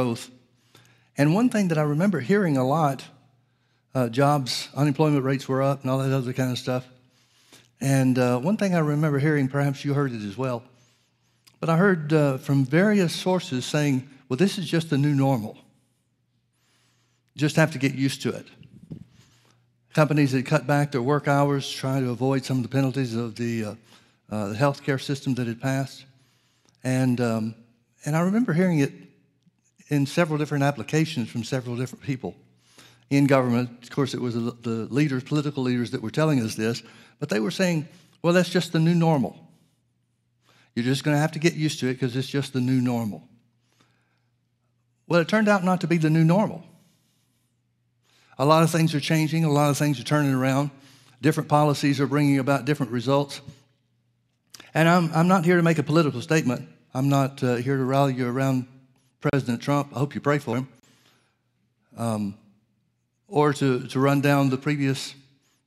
growth. And one thing that I remember hearing a lot uh, jobs, unemployment rates were up, and all that other kind of stuff. And uh, one thing I remember hearing, perhaps you heard it as well, but I heard uh, from various sources saying, well, this is just the new normal. Just have to get used to it. Companies that cut back their work hours, trying to avoid some of the penalties of the, uh, uh, the healthcare system that had passed. And, um, and I remember hearing it in several different applications from several different people in government. Of course, it was the leaders, political leaders, that were telling us this, but they were saying, well, that's just the new normal. You're just going to have to get used to it because it's just the new normal. Well, it turned out not to be the new normal. A lot of things are changing, a lot of things are turning around. Different policies are bringing about different results. And I'm, I'm not here to make a political statement. I'm not uh, here to rally you around President Trump. I hope you pray for him. Um, or to, to run down the previous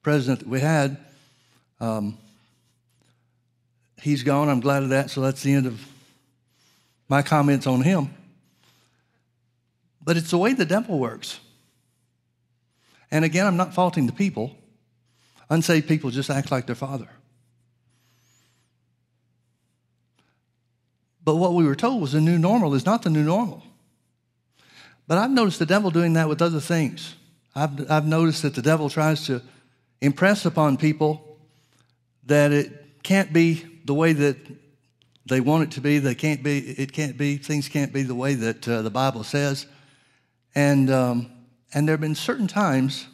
president that we had. Um, he's gone. I'm glad of that. So that's the end of my comments on him. But it's the way the devil works. And again, I'm not faulting the people. Unsaved people just act like their father. But what we were told was the new normal is not the new normal. But I've noticed the devil doing that with other things. I've, I've noticed that the devil tries to impress upon people that it can't be the way that they want it to be. They can't be. It can't be. Things can't be the way that uh, the Bible says. And um, and there have been certain times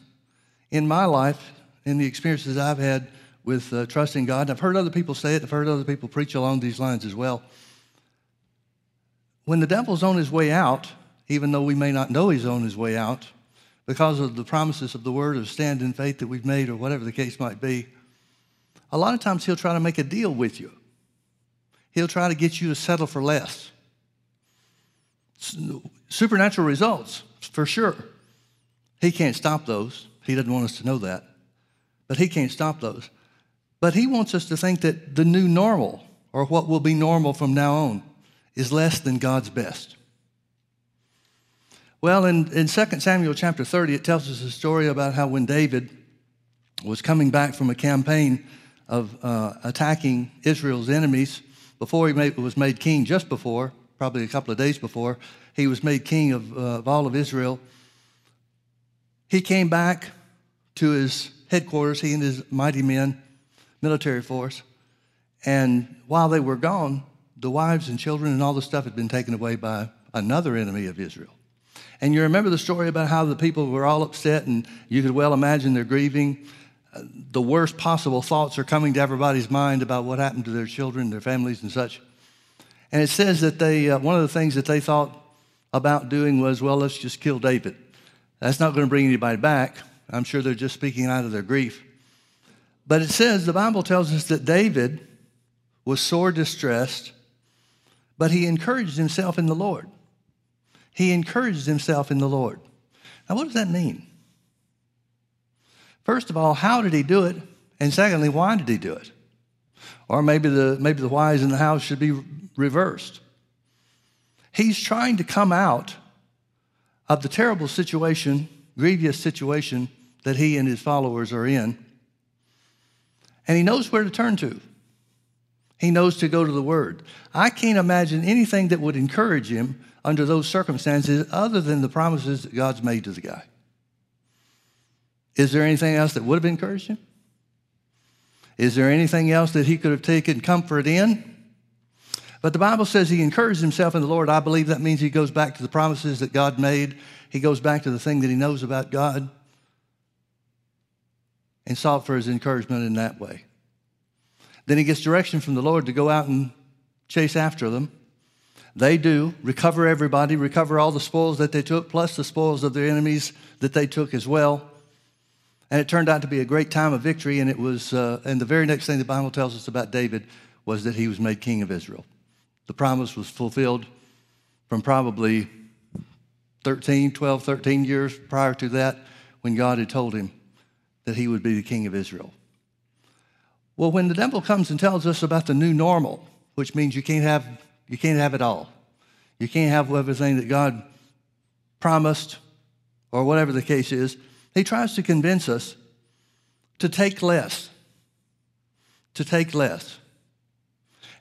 in my life, in the experiences I've had with uh, trusting God. I've heard other people say it. I've heard other people preach along these lines as well. When the devil's on his way out, even though we may not know he's on his way out, because of the promises of the word of stand in faith that we've made or whatever the case might be, a lot of times he'll try to make a deal with you. He'll try to get you to settle for less. Supernatural results, for sure. He can't stop those. He doesn't want us to know that. But he can't stop those. But he wants us to think that the new normal, or what will be normal from now on, is less than God's best. Well, in, in 2 Samuel chapter 30, it tells us a story about how when David was coming back from a campaign of uh, attacking Israel's enemies, before he made, was made king, just before, probably a couple of days before, he was made king of, uh, of all of Israel. He came back to his headquarters, he and his mighty men, military force. And while they were gone, the wives and children and all the stuff had been taken away by another enemy of Israel. And you remember the story about how the people were all upset, and you could well imagine they're grieving. The worst possible thoughts are coming to everybody's mind about what happened to their children, their families, and such. And it says that they, uh, one of the things that they thought about doing was, well, let's just kill David. That's not going to bring anybody back. I'm sure they're just speaking out of their grief. But it says, the Bible tells us that David was sore distressed, but he encouraged himself in the Lord. He encouraged himself in the Lord. Now, what does that mean? First of all, how did he do it? And secondly, why did he do it? Or maybe the, maybe the whys in the house should be reversed. He's trying to come out of the terrible situation, grievous situation that he and his followers are in. And he knows where to turn to. He knows to go to the Word. I can't imagine anything that would encourage him under those circumstances other than the promises that God's made to the guy. Is there anything else that would have encouraged him? Is there anything else that he could have taken comfort in? But the Bible says he encouraged himself in the Lord. I believe that means he goes back to the promises that God made. He goes back to the thing that he knows about God and sought for his encouragement in that way. Then he gets direction from the Lord to go out and chase after them. They do recover everybody, recover all the spoils that they took, plus the spoils of their enemies that they took as well. And it turned out to be a great time of victory. And it was, uh, and the very next thing the Bible tells us about David was that he was made king of Israel. The promise was fulfilled from probably 13, 12, 13 years prior to that when God had told him that he would be the king of Israel. Well, when the devil comes and tells us about the new normal, which means you can't have you can't have it all. You can't have everything that God promised, or whatever the case is, he tries to convince us to take less. To take less.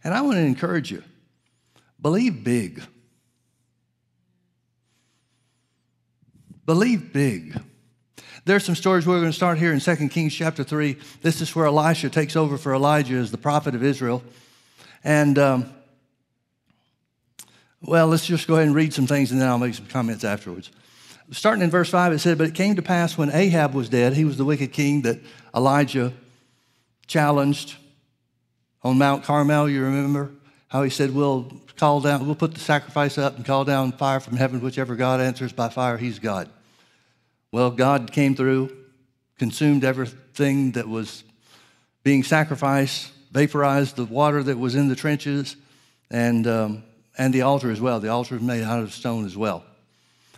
And I want to encourage you believe big. Believe big. There's some stories we're going to start here in 2 Kings chapter 3. This is where Elisha takes over for Elijah as the prophet of Israel. And, um, well, let's just go ahead and read some things and then I'll make some comments afterwards. Starting in verse 5, it said, But it came to pass when Ahab was dead, he was the wicked king that Elijah challenged on Mount Carmel. You remember how he said, We'll call down, we'll put the sacrifice up and call down fire from heaven, whichever God answers by fire, he's God. Well, God came through, consumed everything that was being sacrificed, vaporized the water that was in the trenches, and, um, and the altar as well. The altar was made out of stone as well.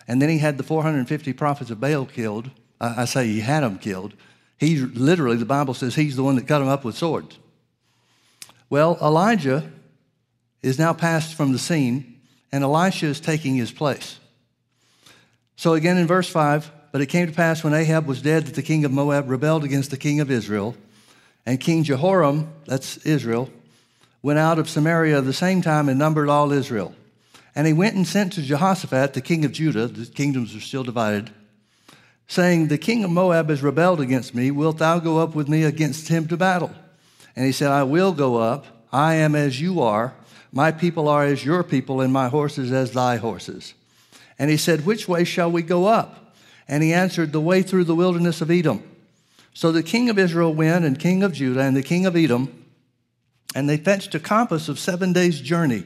And then he had the 450 prophets of Baal killed. I, say he had them killed. He literally, the Bible says he's the one that cut them up with swords. Well, Elijah is now passed from the scene, and Elisha is taking his place. So again in verse 5, but it came to pass when Ahab was dead that the king of Moab rebelled against the king of Israel. And King Jehoram, that's Israel, went out of Samaria at the same time and numbered all Israel. And he went and sent to Jehoshaphat, the king of Judah, the kingdoms are still divided, saying, The king of Moab has rebelled against me. Wilt thou go up with me against him to battle? And he said, I will go up. I am as you are. My people are as your people, and my horses as thy horses. And he said, Which way shall we go up? And he answered, The way through the wilderness of Edom. So the king of Israel went, and king of Judah, and the king of Edom, and they fetched a compass of seven days' journey.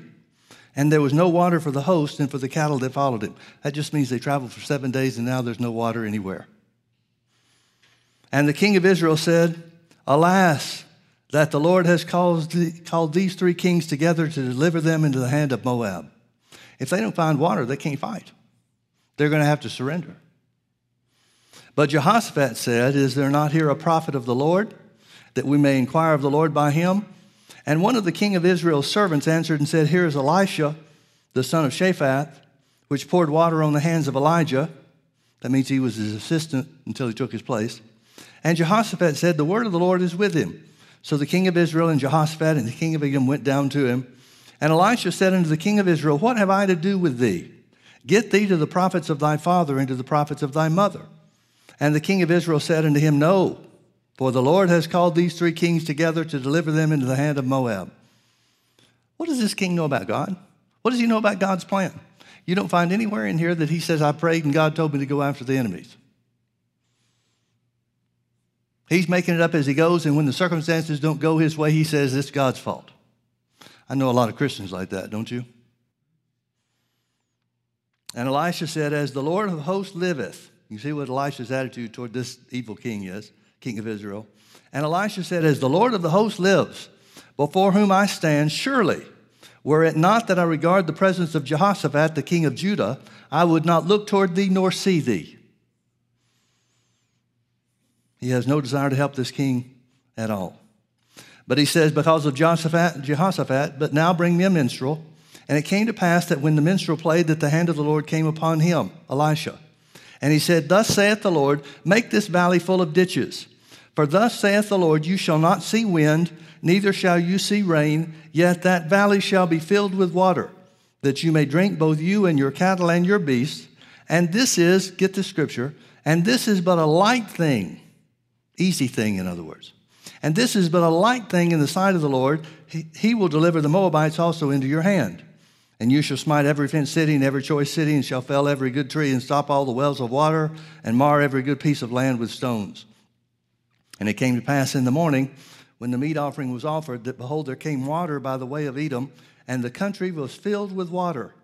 And there was no water for the host and for the cattle that followed him. That just means they traveled for seven days, and now there's no water anywhere. And the king of Israel said, Alas, that the Lord has the, called these three kings together to deliver them into the hand of Moab. If they don't find water, they can't fight. They're going to have to surrender. But Jehoshaphat said, Is there not here a prophet of the Lord, that we may inquire of the Lord by him? And one of the king of Israel's servants answered and said, Here is Elisha, the son of Shaphat, which poured water on the hands of Elijah. That means he was his assistant until he took his place. And Jehoshaphat said, The word of the Lord is with him. So the king of Israel and Jehoshaphat and the king of Edom went down to him. And Elisha said unto the king of Israel, What have I to do with thee? Get thee to the prophets of thy father and to the prophets of thy mother. And the king of Israel said unto him, No, for the Lord has called these three kings together to deliver them into the hand of Moab. What does this king know about God? What does he know about God's plan? You don't find anywhere in here that he says, I prayed and God told me to go after the enemies. He's making it up as he goes, and when the circumstances don't go his way, he says it's God's fault. I know a lot of Christians like that, don't you? And Elisha said, As the Lord of hosts liveth, you see what Elisha's attitude toward this evil king is, king of Israel. And Elisha said, As the Lord of the host lives, before whom I stand, surely, were it not that I regard the presence of Jehoshaphat, the king of Judah, I would not look toward thee nor see thee. He has no desire to help this king at all. But he says, Because of Jehoshaphat, Jehoshaphat but now bring me a minstrel. And it came to pass that when the minstrel played, that the hand of the Lord came upon him, Elisha. And he said, Thus saith the Lord, make this valley full of ditches. For thus saith the Lord, you shall not see wind, neither shall you see rain, yet that valley shall be filled with water, that you may drink both you and your cattle and your beasts. And this is, get the scripture, and this is but a light thing, easy thing, in other words. And this is but a light thing in the sight of the Lord. He, he will deliver the Moabites also into your hand. And you shall smite every fenced city and every choice city, and shall fell every good tree, and stop all the wells of water, and mar every good piece of land with stones. And it came to pass in the morning, when the meat offering was offered, that behold, there came water by the way of Edom, and the country was filled with water.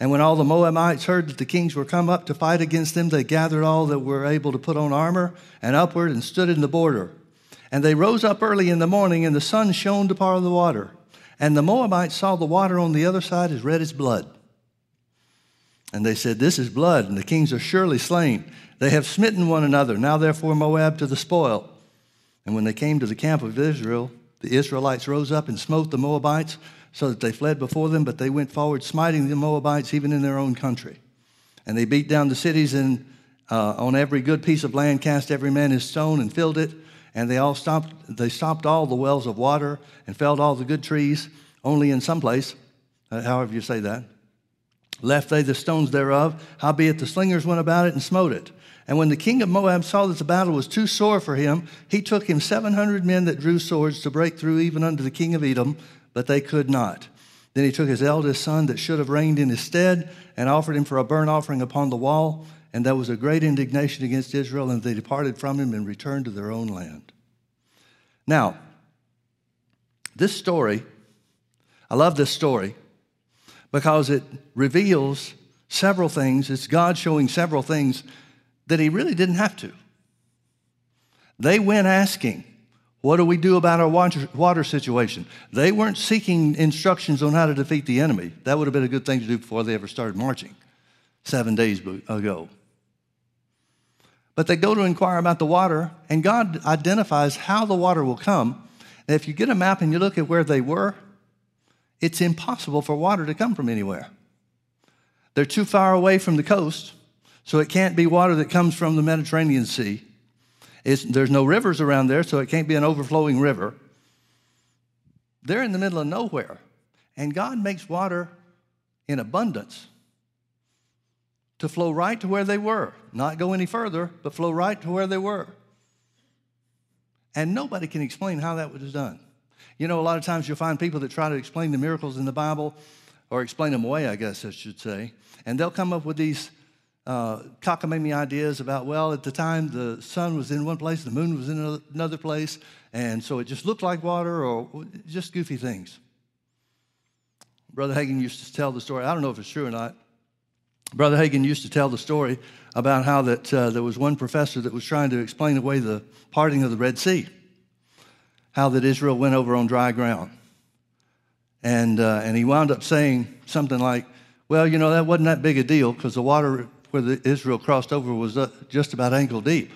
And when all the Moabites heard that the kings were come up to fight against them, they gathered all that were able to put on armor and upward and stood in the border. And they rose up early in the morning, and the sun shone to part of the water. And the Moabites saw the water on the other side as red as blood. And they said, This is blood, and the kings are surely slain. They have smitten one another. Now, therefore, Moab to the spoil. And when they came to the camp of Israel, the Israelites rose up and smote the Moabites, so that they fled before them, but they went forward, smiting the Moabites even in their own country. And they beat down the cities and uh, on every good piece of land cast every man his stone and filled it. And they all stopped, they stopped all the wells of water and felled all the good trees, only in some place, uh, however you say that. Left they the stones thereof, howbeit the slingers went about it and smote it. And when the king of Moab saw that the battle was too sore for him, he took him 700 men that drew swords to break through even unto the king of Edom, but they could not. Then he took his eldest son that should have reigned in his stead and offered him for a burnt offering upon the wall. And there was a great indignation against Israel, and they departed from him and returned to their own land. Now, this story, I love this story because it reveals several things. It's God showing several things that he really didn't have to. They went asking, What do we do about our water, water situation? They weren't seeking instructions on how to defeat the enemy. That would have been a good thing to do before they ever started marching seven days ago. But they go to inquire about the water, and God identifies how the water will come. And if you get a map and you look at where they were, it's impossible for water to come from anywhere. They're too far away from the coast. So it can't be water that comes from the Mediterranean Sea. It's, there's no rivers around there, so it can't be an overflowing river. They're in the middle of nowhere. And God makes water in abundance to flow right to where they were, not go any further, but flow right to where they were. And nobody can explain how that was done. You know, a lot of times you'll find people that try to explain the miracles in the Bible, or explain them away, I guess I should say, and they'll come up with these uh, cockamamie ideas about, well, at the time the sun was in one place, the moon was in another place, and so it just looked like water or just goofy things. Brother Hagin used to tell the story. I don't know if it's true or not. Brother Hagin used to tell the story about how that uh, there was one professor that was trying to explain away the parting of the Red Sea, how that Israel went over on dry ground. And, uh, and he wound up saying something like, well, you know, that wasn't that big a deal because the water where the Israel crossed over was uh, just about ankle deep.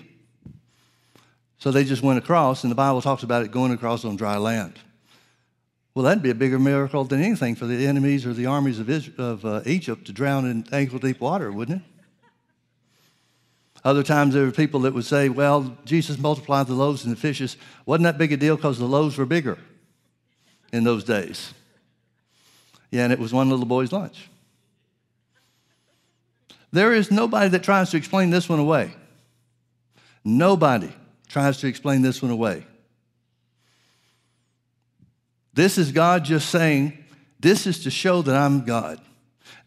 So they just went across, and the Bible talks about it going across on dry land. Well, that'd be a bigger miracle than anything for the enemies or the armies of, Israel, of uh, Egypt to drown in ankle deep water, wouldn't it? Other times there were people that would say, well, Jesus multiplied the loaves and the fishes. Wasn't that big a deal because the loaves were bigger in those days? Yeah, and it was one little boy's lunch. There is nobody that tries to explain this one away. Nobody tries to explain this one away. This is God just saying, This is to show that I'm God.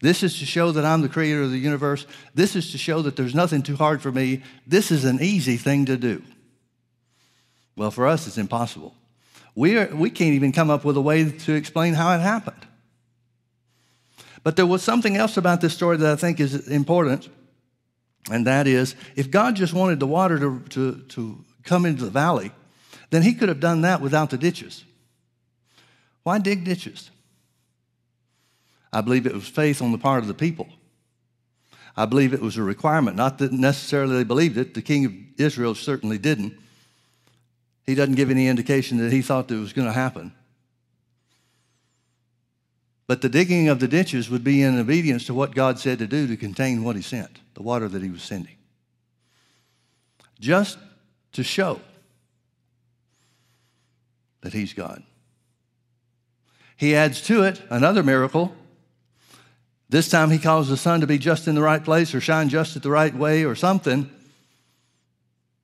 This is to show that I'm the creator of the universe. This is to show that there's nothing too hard for me. This is an easy thing to do. Well, for us, it's impossible. We, are, we can't even come up with a way to explain how it happened. But there was something else about this story that I think is important, and that is if God just wanted the water to, to, to come into the valley, then He could have done that without the ditches. Why dig ditches? I believe it was faith on the part of the people. I believe it was a requirement, not that necessarily they believed it. The king of Israel certainly didn't. He doesn't give any indication that he thought that it was going to happen. But the digging of the ditches would be in obedience to what God said to do to contain what He sent, the water that He was sending. Just to show that He's God. He adds to it another miracle. This time He calls the sun to be just in the right place or shine just at the right way or something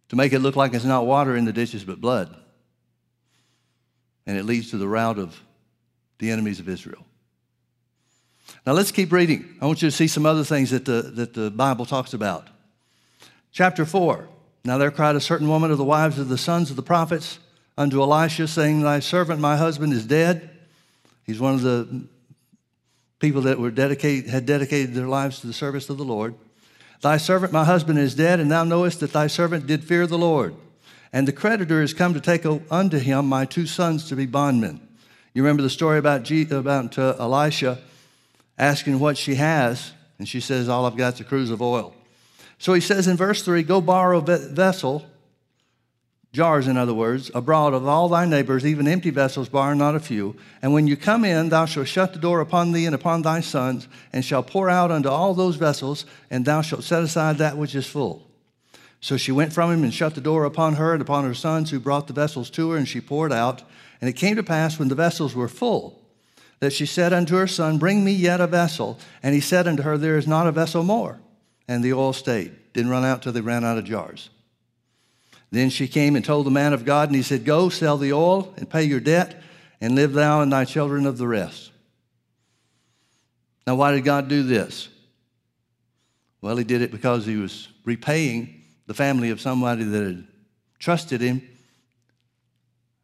to make it look like it's not water in the ditches but blood. And it leads to the rout of the enemies of Israel. Now let's keep reading. I want you to see some other things that the, that the Bible talks about. Chapter 4. Now there cried a certain woman of the wives of the sons of the prophets unto Elisha, saying, Thy servant, my husband, is dead. He's one of the people that were dedicated, had dedicated their lives to the service of the Lord. Thy servant, my husband, is dead, and thou knowest that thy servant did fear the Lord. And the creditor is come to take unto him my two sons to be bondmen. You remember the story about, G, about uh, Elisha asking what she has, and she says, All I've got is a cruse of oil. So he says in verse 3 Go borrow a vessel jars, in other words, abroad of all thy neighbors, even empty vessels, bar not a few. And when you come in, thou shalt shut the door upon thee and upon thy sons, and shalt pour out unto all those vessels, and thou shalt set aside that which is full. So she went from him and shut the door upon her and upon her sons, who brought the vessels to her, and she poured out. And it came to pass when the vessels were full, that she said unto her son, Bring me yet a vessel. And he said unto her, There is not a vessel more. And the oil stayed, didn't run out till they ran out of jars. Then she came and told the man of God, and he said, Go, sell the oil and pay your debt, and live thou and thy children of the rest. Now, why did God do this? Well, he did it because he was repaying the family of somebody that had trusted him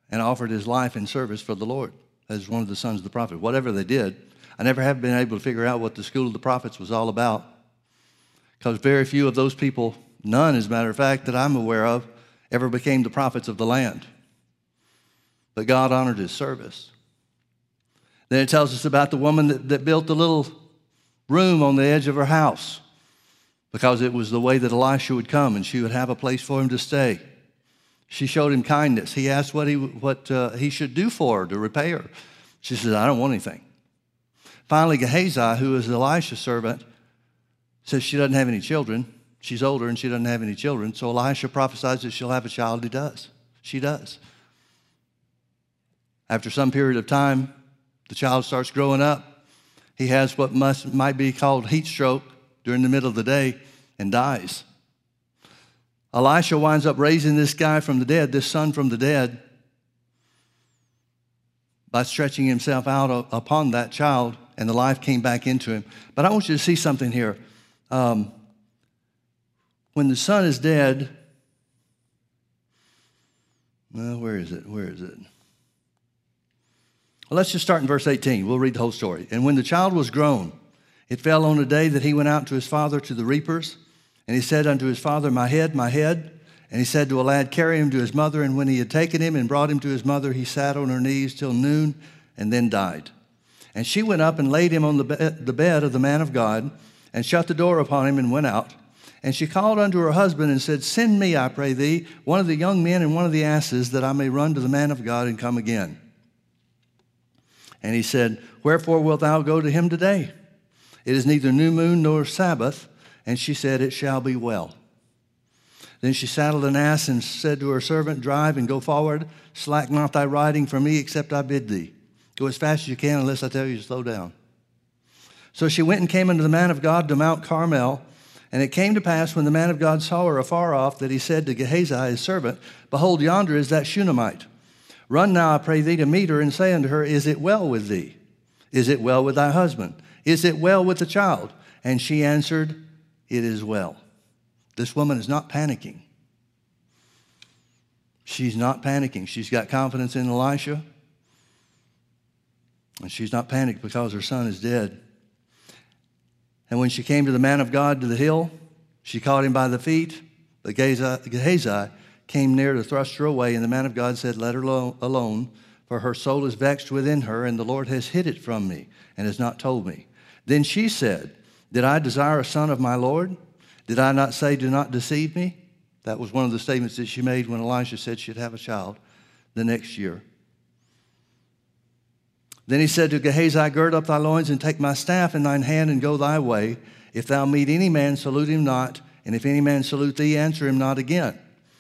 and offered his life in service for the Lord as one of the sons of the prophet. Whatever they did, I never have been able to figure out what the school of the prophets was all about because very few of those people, none as a matter of fact, that I'm aware of, ever became the prophets of the land. But God honored his service. Then it tells us about the woman that, that built the little room on the edge of her house because it was the way that Elisha would come and she would have a place for him to stay. She showed him kindness. He asked what he, what, uh, he should do for her to repay her. She said, I don't want anything. Finally, Gehazi, who is Elisha's servant, says she doesn't have any children. She's older and she doesn't have any children. So Elisha prophesies that she'll have a child. He does. She does. After some period of time, the child starts growing up. He has what must, might be called heat stroke during the middle of the day and dies. Elisha winds up raising this guy from the dead, this son from the dead, by stretching himself out upon that child, and the life came back into him. But I want you to see something here. Um, when the son is dead, well, where is it? Where is it? Well, let's just start in verse 18. We'll read the whole story. And when the child was grown, it fell on a day that he went out to his father to the reapers. And he said unto his father, My head, my head. And he said to a lad, Carry him to his mother. And when he had taken him and brought him to his mother, he sat on her knees till noon and then died. And she went up and laid him on the, the bed of the man of God and shut the door upon him and went out. And she called unto her husband and said, Send me, I pray thee, one of the young men and one of the asses, that I may run to the man of God and come again. And he said, Wherefore wilt thou go to him today? It is neither new moon nor Sabbath. And she said, It shall be well. Then she saddled an ass and said to her servant, Drive and go forward. Slack not thy riding for me, except I bid thee. Go as fast as you can, unless I tell you to slow down. So she went and came unto the man of God to Mount Carmel. And it came to pass when the man of God saw her afar off that he said to Gehazi his servant, Behold, yonder is that Shunammite. Run now, I pray thee, to meet her and say unto her, Is it well with thee? Is it well with thy husband? Is it well with the child? And she answered, it is well. This woman is not panicking. She's not panicking. She's got confidence in Elisha. And she's not panicked because her son is dead. And when she came to the man of God to the hill, she caught him by the feet. But Gehazi came near to thrust her away, and the man of God said, Let her alone, for her soul is vexed within her, and the Lord has hid it from me and has not told me. Then she said, did I desire a son of my Lord? Did I not say, Do not deceive me? That was one of the statements that she made when Elisha said she'd have a child the next year. Then he said to Gehazi, Gird up thy loins and take my staff in thine hand and go thy way. If thou meet any man, salute him not. And if any man salute thee, answer him not again.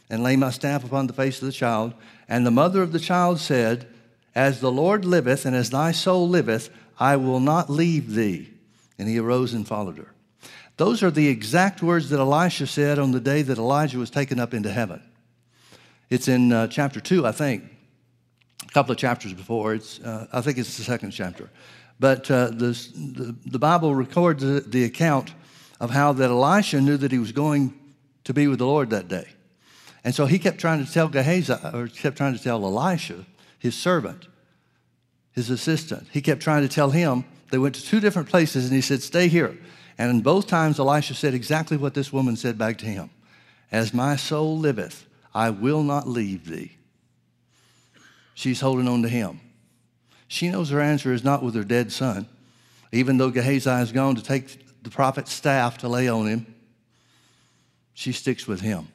And lay my staff upon the face of the child. And the mother of the child said, As the Lord liveth and as thy soul liveth, I will not leave thee. And he arose and followed her. Those are the exact words that Elisha said on the day that Elijah was taken up into heaven. It's in uh, chapter 2, I think, a couple of chapters before. It's, uh, I think it's the second chapter. But uh, the, the Bible records the, the account of how that Elisha knew that he was going to be with the Lord that day. And so he kept trying to tell Gehazi, or kept trying to tell Elisha, his servant, his assistant, he kept trying to tell him they went to two different places, and he said, Stay here. And in both times, Elisha said exactly what this woman said back to him As my soul liveth, I will not leave thee. She's holding on to him. She knows her answer is not with her dead son. Even though Gehazi has gone to take the prophet's staff to lay on him, she sticks with him.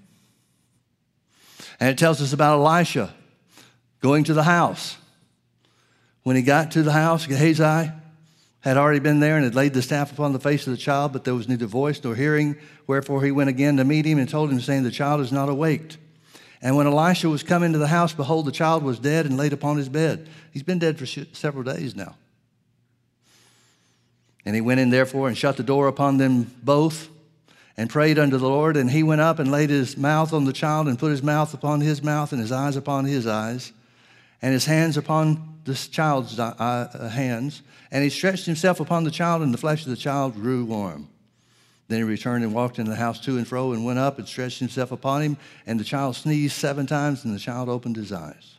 And it tells us about Elisha going to the house. When he got to the house, Gehazi had already been there and had laid the staff upon the face of the child, but there was neither voice nor hearing. Wherefore he went again to meet him and told him, saying, The child is not awaked. And when Elisha was come into the house, behold, the child was dead and laid upon his bed. He's been dead for several days now. And he went in, therefore, and shut the door upon them both and prayed unto the Lord. And he went up and laid his mouth on the child and put his mouth upon his mouth and his eyes upon his eyes and his hands upon this child's uh, hands. And he stretched himself upon the child, and the flesh of the child grew warm. Then he returned and walked in the house to and fro and went up and stretched himself upon him. And the child sneezed seven times, and the child opened his eyes.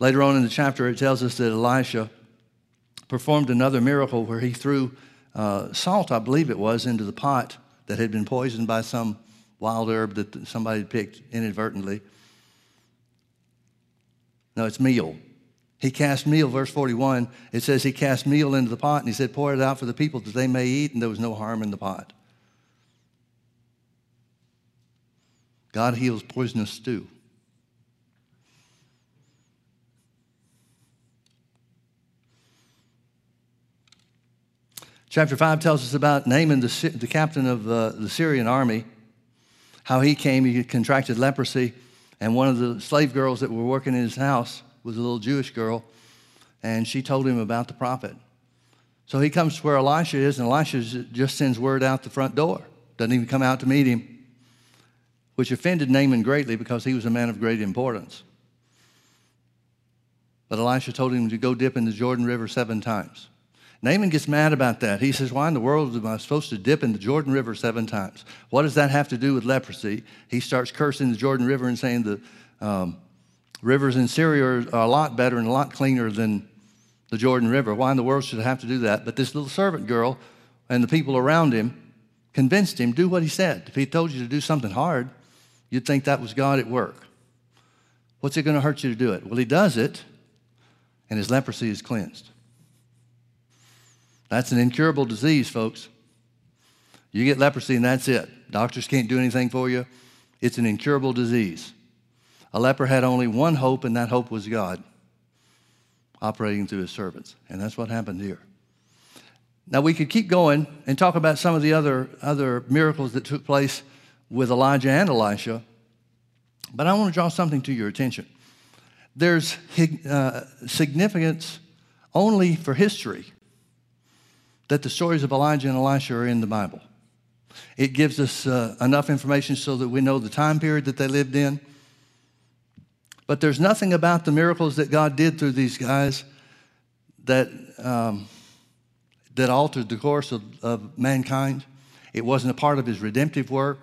Later on in the chapter, it tells us that Elisha performed another miracle where he threw uh, salt, I believe it was, into the pot that had been poisoned by some wild herb that somebody had picked inadvertently. No, it's meal. He cast meal, verse 41, it says he cast meal into the pot and he said, Pour it out for the people that they may eat, and there was no harm in the pot. God heals poisonous stew. Chapter 5 tells us about Naaman, the, the captain of uh, the Syrian army, how he came, he contracted leprosy, and one of the slave girls that were working in his house was a little Jewish girl, and she told him about the prophet. So he comes to where Elisha is, and Elisha just sends word out the front door, doesn't even come out to meet him, which offended Naaman greatly because he was a man of great importance. But Elisha told him to go dip in the Jordan River seven times. Naaman gets mad about that. He says, Why in the world am I supposed to dip in the Jordan River seven times? What does that have to do with leprosy? He starts cursing the Jordan River and saying the um, rivers in Syria are a lot better and a lot cleaner than the Jordan River. Why in the world should I have to do that? But this little servant girl and the people around him convinced him, do what he said. If he told you to do something hard, you'd think that was God at work. What's it going to hurt you to do it? Well, he does it, and his leprosy is cleansed. That's an incurable disease, folks. You get leprosy and that's it. Doctors can't do anything for you. It's an incurable disease. A leper had only one hope, and that hope was God operating through his servants. And that's what happened here. Now, we could keep going and talk about some of the other, other miracles that took place with Elijah and Elisha, but I want to draw something to your attention. There's uh, significance only for history that the stories of Elijah and Elisha are in the Bible. It gives us uh, enough information so that we know the time period that they lived in. But there's nothing about the miracles that God did through these guys that, um, that altered the course of, of mankind. It wasn't a part of his redemptive work.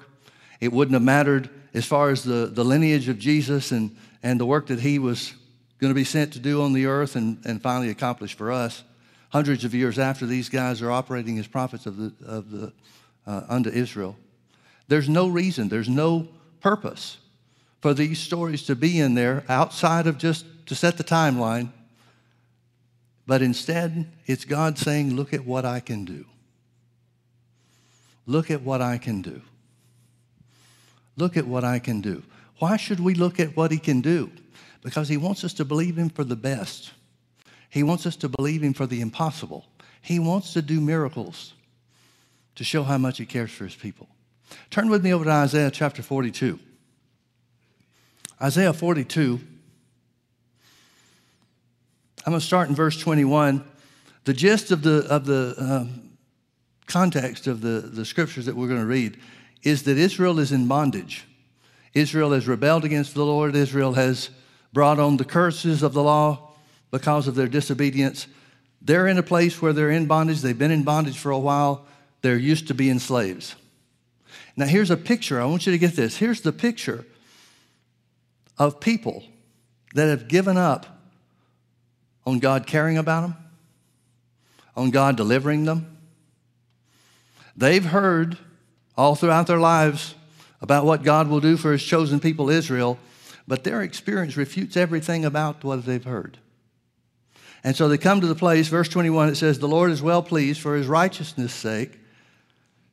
It wouldn't have mattered as far as the, the lineage of Jesus and, and the work that he was going to be sent to do on the earth and, and finally accomplish for us hundreds of years after these guys are operating as prophets of the, of the, uh, unto Israel. There's no reason, there's no purpose for these stories to be in there outside of just to set the timeline. But instead, it's God saying, Look at what I can do. Look at what I can do. Look at what I can do. Why should we look at what He can do? Because He wants us to believe Him for the best. He wants us to believe Him for the impossible. He wants to do miracles to show how much He cares for His people. Turn with me over to Isaiah chapter 42. Isaiah 42. I'm going to start in verse 21. The gist of the, of the um, context of the, the scriptures that we're going to read is that Israel is in bondage. Israel has rebelled against the Lord. Israel has brought on the curses of the law because of their disobedience. They're in a place where they're in bondage. They've been in bondage for a while. They're used to being slaves. Now, here's a picture. I want you to get this. Here's the picture of people that have given up on God caring about them, on God delivering them. They've heard all throughout their lives about what God will do for his chosen people, Israel, but their experience refutes everything about what they've heard. And so they come to the place, verse 21, it says, The Lord is well pleased for his righteousness' sake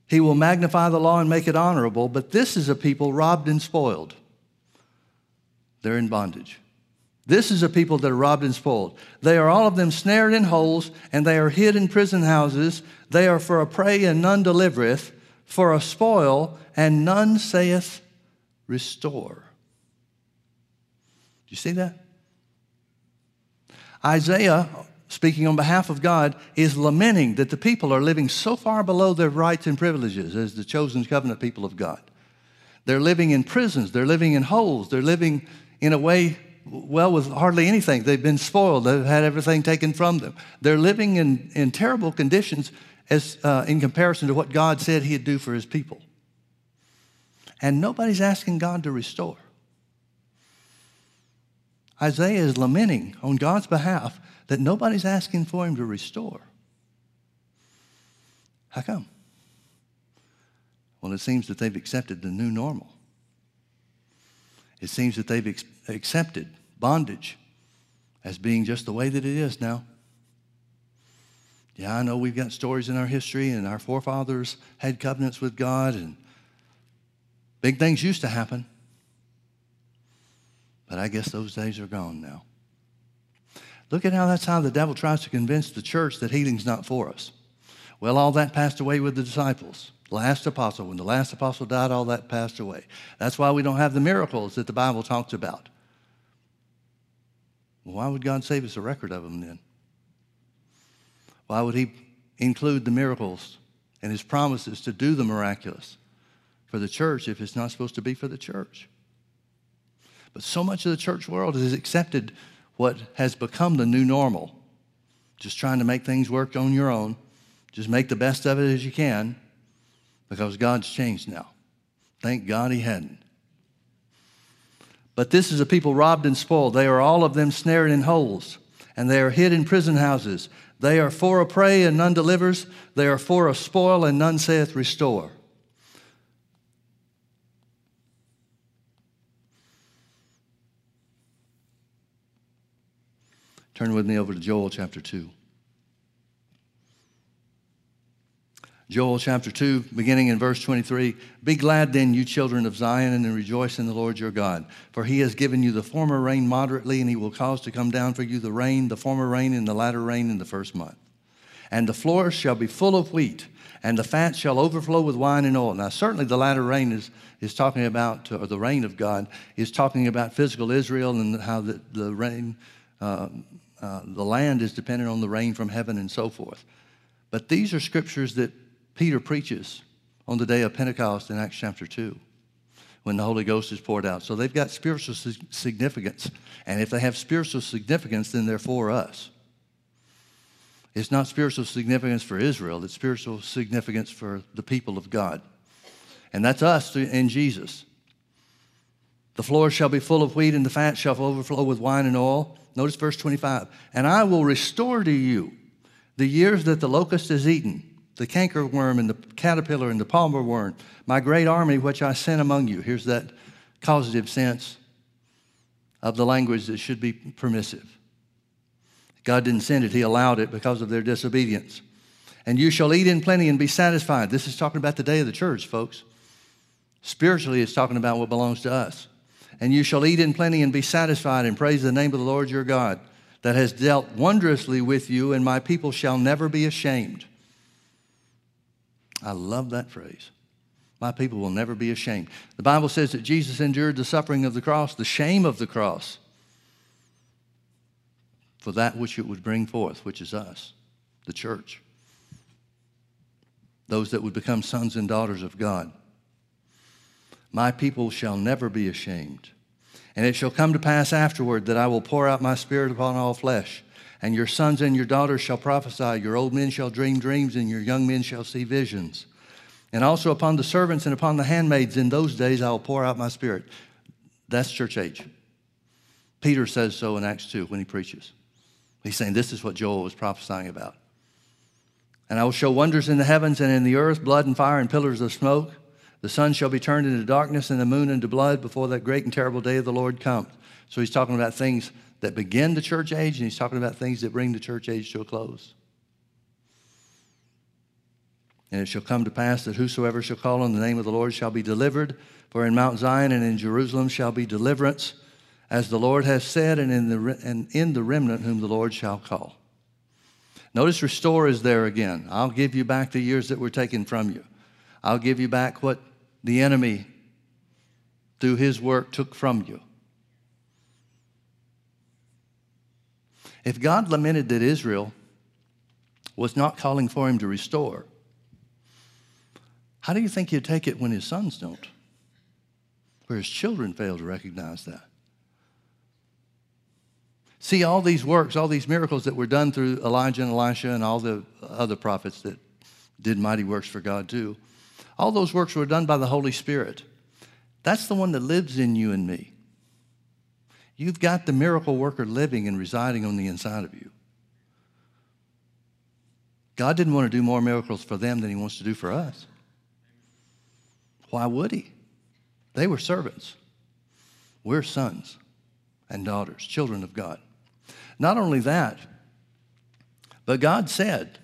He will magnify the law and make it honorable, but this is a people robbed and spoiled. They're in bondage. This is a people that are robbed and spoiled. They are all of them snared in holes, and they are hid in prison houses. They are for a prey, and none delivereth, for a spoil, and none saith, Restore. Do you see that? Isaiah, speaking on behalf of God, is lamenting that the people are living so far below their rights and privileges as the chosen covenant people of God. They're living in prisons, they're living in holes, they're living in a way well with hardly anything. They've been spoiled, they've had everything taken from them. They're living in, in terrible conditions as, uh, in comparison to what God said He'd do for His people. And nobody's asking God to restore. Isaiah is lamenting on God's behalf that nobody's asking for him to restore. How come? Well, it seems that they've accepted the new normal. It seems that they've ex- accepted bondage as being just the way that it is now. Yeah, I know we've got stories in our history, and our forefathers had covenants with God, and big things used to happen. But I guess those days are gone now. Look at how that's how the devil tries to convince the church that healing's not for us. Well, all that passed away with the disciples. Last apostle, when the last apostle died, all that passed away. That's why we don't have the miracles that the Bible talks about. Why would God save us a record of them then? Why would He include the miracles and His promises to do the miraculous for the church if it's not supposed to be for the church? But so much of the church world has accepted what has become the new normal. Just trying to make things work on your own. Just make the best of it as you can because God's changed now. Thank God He hadn't. But this is a people robbed and spoiled. They are all of them snared in holes, and they are hid in prison houses. They are for a prey, and none delivers. They are for a spoil, and none saith, Restore. Turn with me over to Joel chapter 2. Joel chapter 2, beginning in verse 23 Be glad then, you children of Zion, and rejoice in the Lord your God. For he has given you the former rain moderately, and he will cause to come down for you the rain, the former rain, and the latter rain in the first month. And the floors shall be full of wheat, and the fat shall overflow with wine and oil. Now, certainly the latter rain is, is talking about, or the rain of God is talking about physical Israel and how the, the rain. Uh, uh, the land is dependent on the rain from heaven and so forth. But these are scriptures that Peter preaches on the day of Pentecost in Acts chapter 2 when the Holy Ghost is poured out. So they've got spiritual significance. And if they have spiritual significance, then they're for us. It's not spiritual significance for Israel, it's spiritual significance for the people of God. And that's us in Jesus. The floor shall be full of wheat, and the fat shall overflow with wine and oil. Notice verse 25. And I will restore to you the years that the locust has eaten, the cankerworm and the caterpillar and the palmer worm, my great army which I sent among you. Here's that causative sense of the language that should be permissive. God didn't send it, He allowed it because of their disobedience. And you shall eat in plenty and be satisfied. This is talking about the day of the church, folks. Spiritually, it's talking about what belongs to us and you shall eat in plenty and be satisfied and praise the name of the Lord your God that has dealt wondrously with you, and my people shall never be ashamed. I love that phrase. My people will never be ashamed. The Bible says that Jesus endured the suffering of the cross, the shame of the cross, for that which it would bring forth, which is us, the church, those that would become sons and daughters of God. My people shall never be ashamed. And it shall come to pass afterward that I will pour out my spirit upon all flesh. And your sons and your daughters shall prophesy, your old men shall dream dreams, and your young men shall see visions. And also upon the servants and upon the handmaids in those days I will pour out my spirit. That's church age. Peter says so in Acts 2 when he preaches. He's saying this is what Joel was prophesying about. And I will show wonders in the heavens and in the earth, blood and fire and pillars of smoke. The sun shall be turned into darkness and the moon into blood before that great and terrible day of the Lord comes. So he's talking about things that begin the church age, and he's talking about things that bring the church age to a close. And it shall come to pass that whosoever shall call on the name of the Lord shall be delivered. For in Mount Zion and in Jerusalem shall be deliverance, as the Lord has said, and in the, and in the remnant whom the Lord shall call. Notice restore is there again. I'll give you back the years that were taken from you. I'll give you back what the enemy, through his work, took from you. If God lamented that Israel was not calling for him to restore, how do you think he'd take it when his sons don't? Where his children fail to recognize that? See, all these works, all these miracles that were done through Elijah and Elisha and all the other prophets that did mighty works for God too, all those works were done by the Holy Spirit. That's the one that lives in you and me. You've got the miracle worker living and residing on the inside of you. God didn't want to do more miracles for them than he wants to do for us. Why would he? They were servants. We're sons and daughters, children of God. Not only that, but God said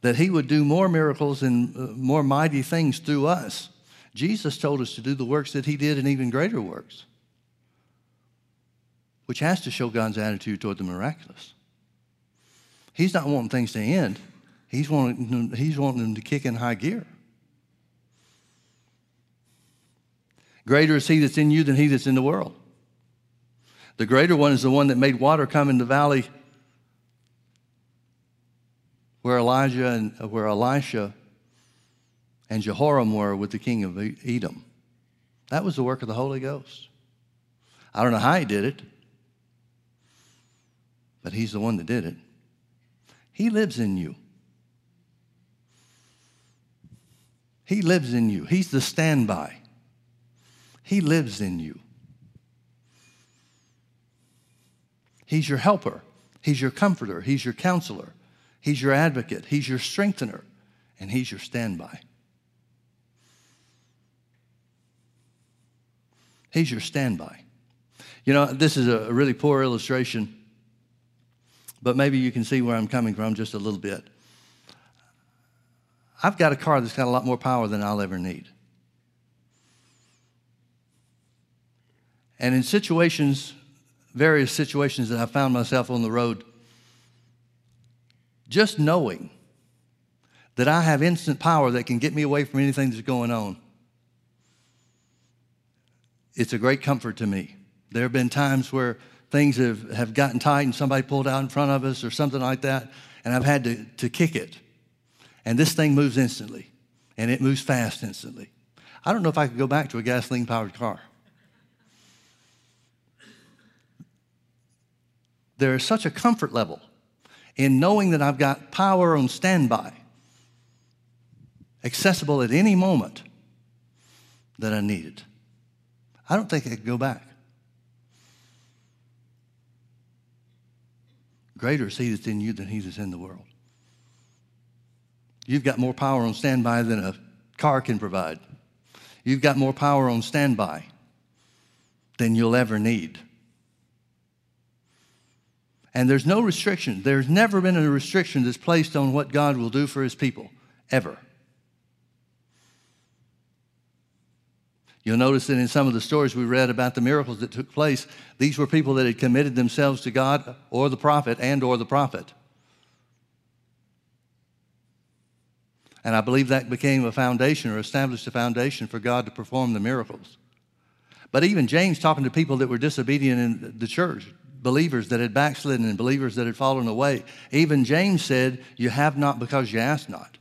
that He would do more miracles and uh, more mighty things through us. Jesus told us to do the works that He did and even greater works, which has to show God's attitude toward the miraculous. He's not wanting things to end, He's wanting, he's wanting them to kick in high gear. Greater is he that's in you than he that's in the world. The greater one is the one that made water come in the valley where Elijah and where Elisha and Jehoram were with the king of Edom. That was the work of the Holy Ghost. I don't know how he did it, but he's the one that did it. He lives in you. He lives in you. He's the standby. He lives in you. He's your helper. He's your comforter. He's your counselor. He's your advocate. He's your strengthener. And He's your standby. He's your standby. You know, this is a really poor illustration, but maybe you can see where I'm coming from just a little bit. I've got a car that's got a lot more power than I'll ever need. And in situations, various situations that I found myself on the road, just knowing that I have instant power that can get me away from anything that's going on, it's a great comfort to me. There have been times where things have, have gotten tight and somebody pulled out in front of us or something like that, and I've had to, to kick it. And this thing moves instantly, and it moves fast instantly. I don't know if I could go back to a gasoline powered car. there is such a comfort level in knowing that I've got power on standby, accessible at any moment that I need it. I don't think I could go back. Greater is he that's in you than he that's in the world. You've got more power on standby than a car can provide. You've got more power on standby than you'll ever need. And there's no restriction. There's never been a restriction that's placed on what God will do for his people, ever. You'll notice that in some of the stories we read about the miracles that took place, these were people that had committed themselves to God or the prophet and or the prophet. And I believe that became a foundation or established a foundation for God to perform the miracles. But even James talking to people that were disobedient in the church, believers that had backslidden and believers that had fallen away. Even James said, You have not because you ask not.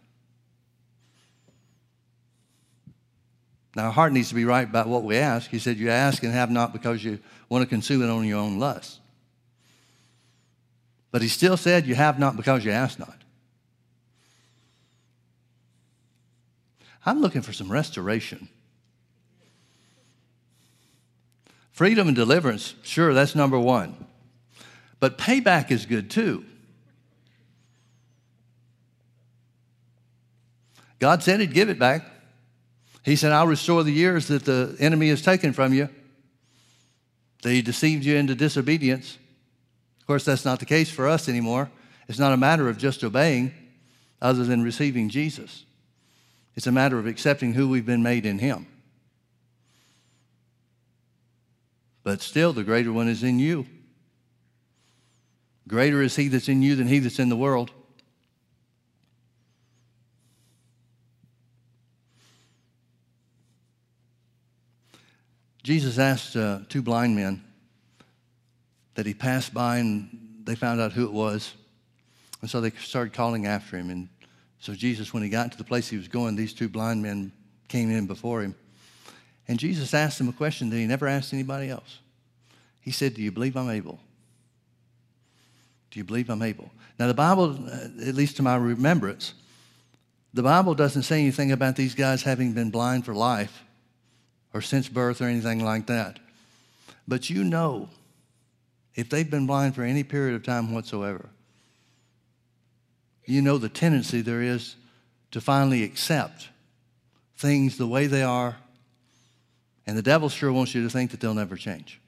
Our heart needs to be right about what we ask. He said, You ask and have not because you want to consume it on your own lust. But he still said, You have not because you ask not. I'm looking for some restoration. Freedom and deliverance, sure, that's number one. But payback is good too. God said He'd give it back. He said, I'll restore the years that the enemy has taken from you. They deceived you into disobedience. Of course, that's not the case for us anymore. It's not a matter of just obeying, other than receiving Jesus. It's a matter of accepting who we've been made in Him. But still, the greater one is in you. Greater is He that's in you than He that's in the world. Jesus asked uh, two blind men that he passed by and they found out who it was. And so they started calling after him. And so Jesus, when he got to the place he was going, these two blind men came in before him. And Jesus asked him a question that he never asked anybody else. He said, Do you believe I'm able? Do you believe I'm able? Now, the Bible, uh, at least to my remembrance, the Bible doesn't say anything about these guys having been blind for life or since birth or anything like that. But you know, if they've been blind for any period of time whatsoever, you know the tendency there is to finally accept things the way they are. And the devil sure wants you to think that they'll never change.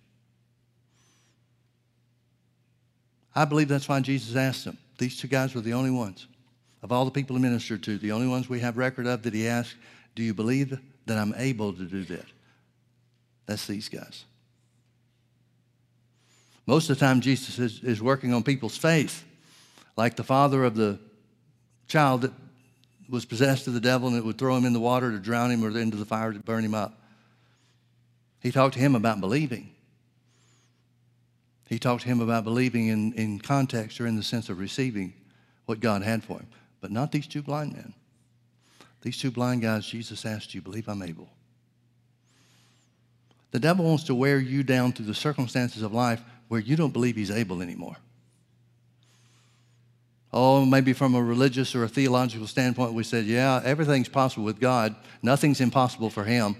I believe that's why Jesus asked them. These two guys were the only ones. Of all the people he ministered to, the only ones we have record of that he asked, Do you believe that I'm able to do that? That's these guys. Most of the time, Jesus is, is working on people's faith, like the father of the child that was possessed of the devil and it would throw him in the water to drown him or into the fire to burn him up. He talked to him about believing. He talked to him about believing in, in context or in the sense of receiving what God had for him, but not these two blind men. These two blind guys, Jesus asked, Do you believe I'm able? The devil wants to wear you down through the circumstances of life where you don't believe he's able anymore. Oh, maybe from a religious or a theological standpoint, we said, yeah, everything's possible with God. Nothing's impossible for him.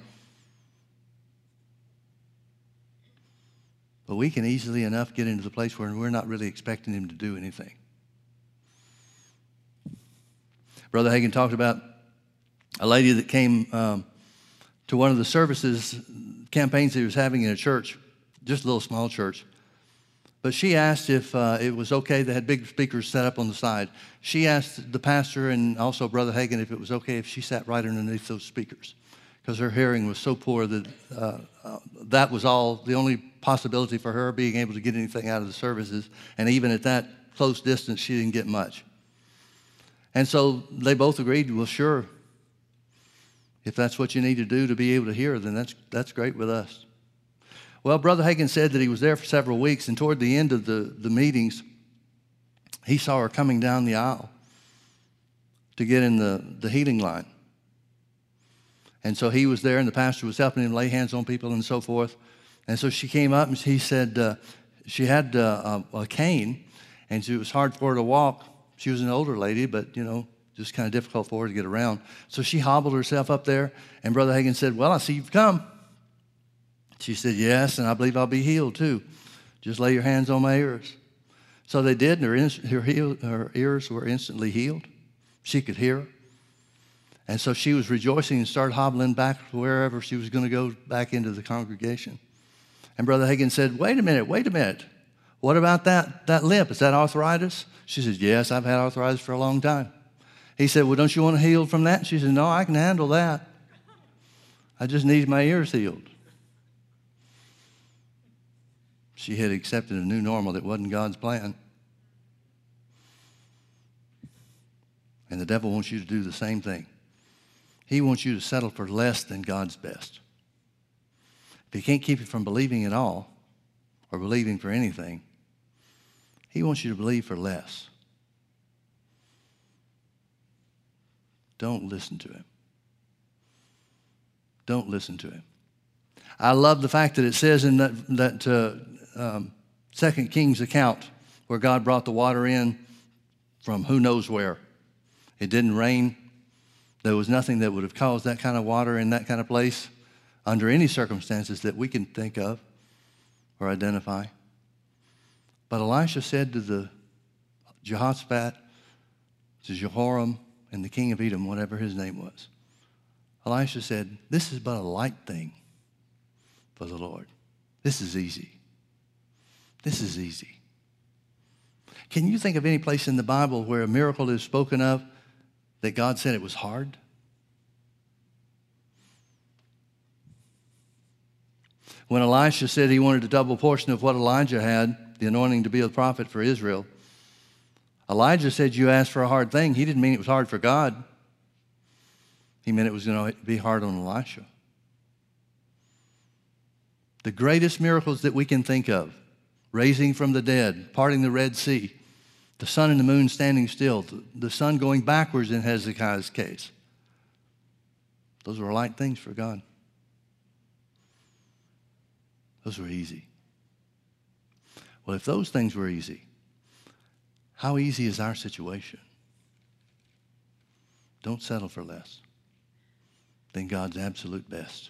But we can easily enough get into the place where we're not really expecting him to do anything. Brother Hagin talked about a lady that came um, to one of the services campaigns that he was having in a church, just a little small church. But she asked if uh, it was okay. They had big speakers set up on the side. She asked the pastor and also Brother Hagin if it was okay if she sat right underneath those speakers because her hearing was so poor that uh, uh, that was all the only possibility for her being able to get anything out of the services. And even at that close distance, she didn't get much. And so they both agreed, well, sure, if that's what you need to do to be able to hear, then that's, that's great with us. Well, Brother Hagin said that he was there for several weeks, and toward the end of the, the meetings, he saw her coming down the aisle to get in the, the healing line. And so he was there, and the pastor was helping him lay hands on people and so forth. And so she came up and he said uh, she had uh, a, a cane, and it was hard for her to walk. She was an older lady, but you know, just kind of difficult for her to get around. So she hobbled herself up there, and Brother Hagin said, Well, I see you've come. She said, Yes, and I believe I'll be healed too. Just lay your hands on my ears. So they did, and her, her, her ears were instantly healed. She could hear. And so she was rejoicing and started hobbling back wherever she was going to go back into the congregation. And Brother Hagin said, Wait a minute, wait a minute. What about that, that limp? Is that arthritis? She said, Yes, I've had arthritis for a long time. He said, Well, don't you want to heal from that? She said, No, I can handle that. I just need my ears healed. She had accepted a new normal that wasn't God's plan. And the devil wants you to do the same thing. He wants you to settle for less than God's best. If he can't keep you from believing at all or believing for anything, he wants you to believe for less. Don't listen to him. Don't listen to him. I love the fact that it says in that, that uh, um, Second Kings account where God brought the water in from who knows where. It didn't rain. There was nothing that would have caused that kind of water in that kind of place under any circumstances that we can think of or identify. But Elisha said to the Jehoshaphat, to Jehoram, and the king of Edom, whatever his name was. Elisha said, This is but a light thing for the Lord. This is easy. This is easy. Can you think of any place in the Bible where a miracle is spoken of that God said it was hard? When Elisha said he wanted a double portion of what Elijah had, the anointing to be a prophet for Israel, Elijah said, You asked for a hard thing. He didn't mean it was hard for God, he meant it was going to be hard on Elisha. The greatest miracles that we can think of raising from the dead, parting the Red Sea, the sun and the moon standing still, the sun going backwards in Hezekiah's case. Those were light things for God. Those were easy. Well, if those things were easy, how easy is our situation? Don't settle for less than God's absolute best.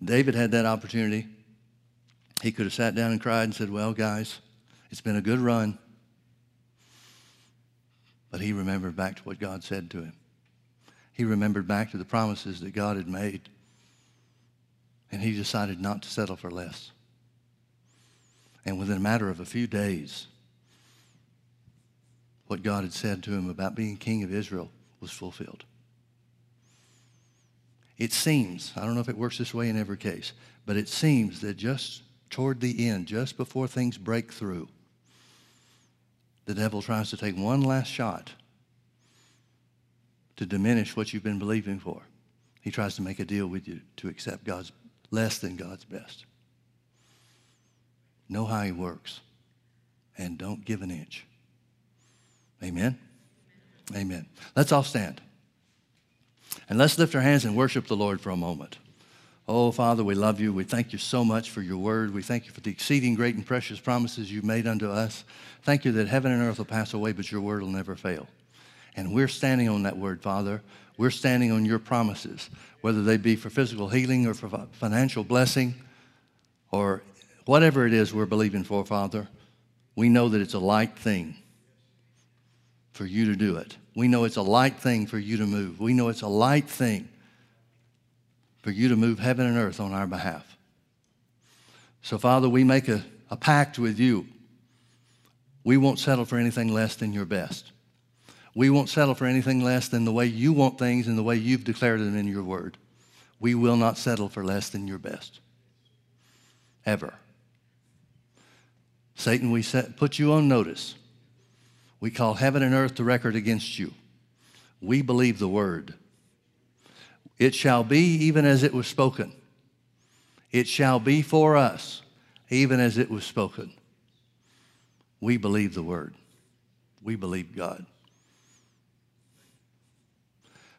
David had that opportunity. He could have sat down and cried and said, Well, guys, it's been a good run. But he remembered back to what God said to him. He remembered back to the promises that God had made. And he decided not to settle for less. And within a matter of a few days, what God had said to him about being king of Israel was fulfilled. It seems, I don't know if it works this way in every case, but it seems that just toward the end, just before things break through, the devil tries to take one last shot to diminish what you've been believing for. He tries to make a deal with you to accept God's less than God's best. Know how he works and don't give an inch. Amen? Amen. Let's all stand. And let's lift our hands and worship the Lord for a moment. Oh, Father, we love you. We thank you so much for your word. We thank you for the exceeding great and precious promises you've made unto us. Thank you that heaven and earth will pass away, but your word will never fail. And we're standing on that word, Father. We're standing on your promises, whether they be for physical healing or for financial blessing or whatever it is we're believing for, Father. We know that it's a light thing for you to do it. We know it's a light thing for you to move. We know it's a light thing for you to move heaven and earth on our behalf. So, Father, we make a, a pact with you. We won't settle for anything less than your best. We won't settle for anything less than the way you want things and the way you've declared them in your word. We will not settle for less than your best. Ever. Satan, we set, put you on notice. We call heaven and earth to record against you. We believe the word. It shall be even as it was spoken. It shall be for us even as it was spoken. We believe the word. We believe God.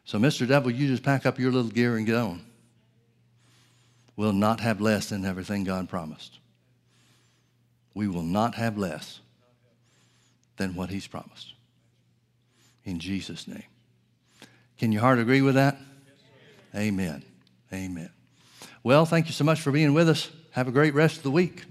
So, Mr. Devil, you just pack up your little gear and get on. We'll not have less than everything God promised. We will not have less than what He's promised. In Jesus' name. Can your heart agree with that? Amen. Amen. Well, thank you so much for being with us. Have a great rest of the week.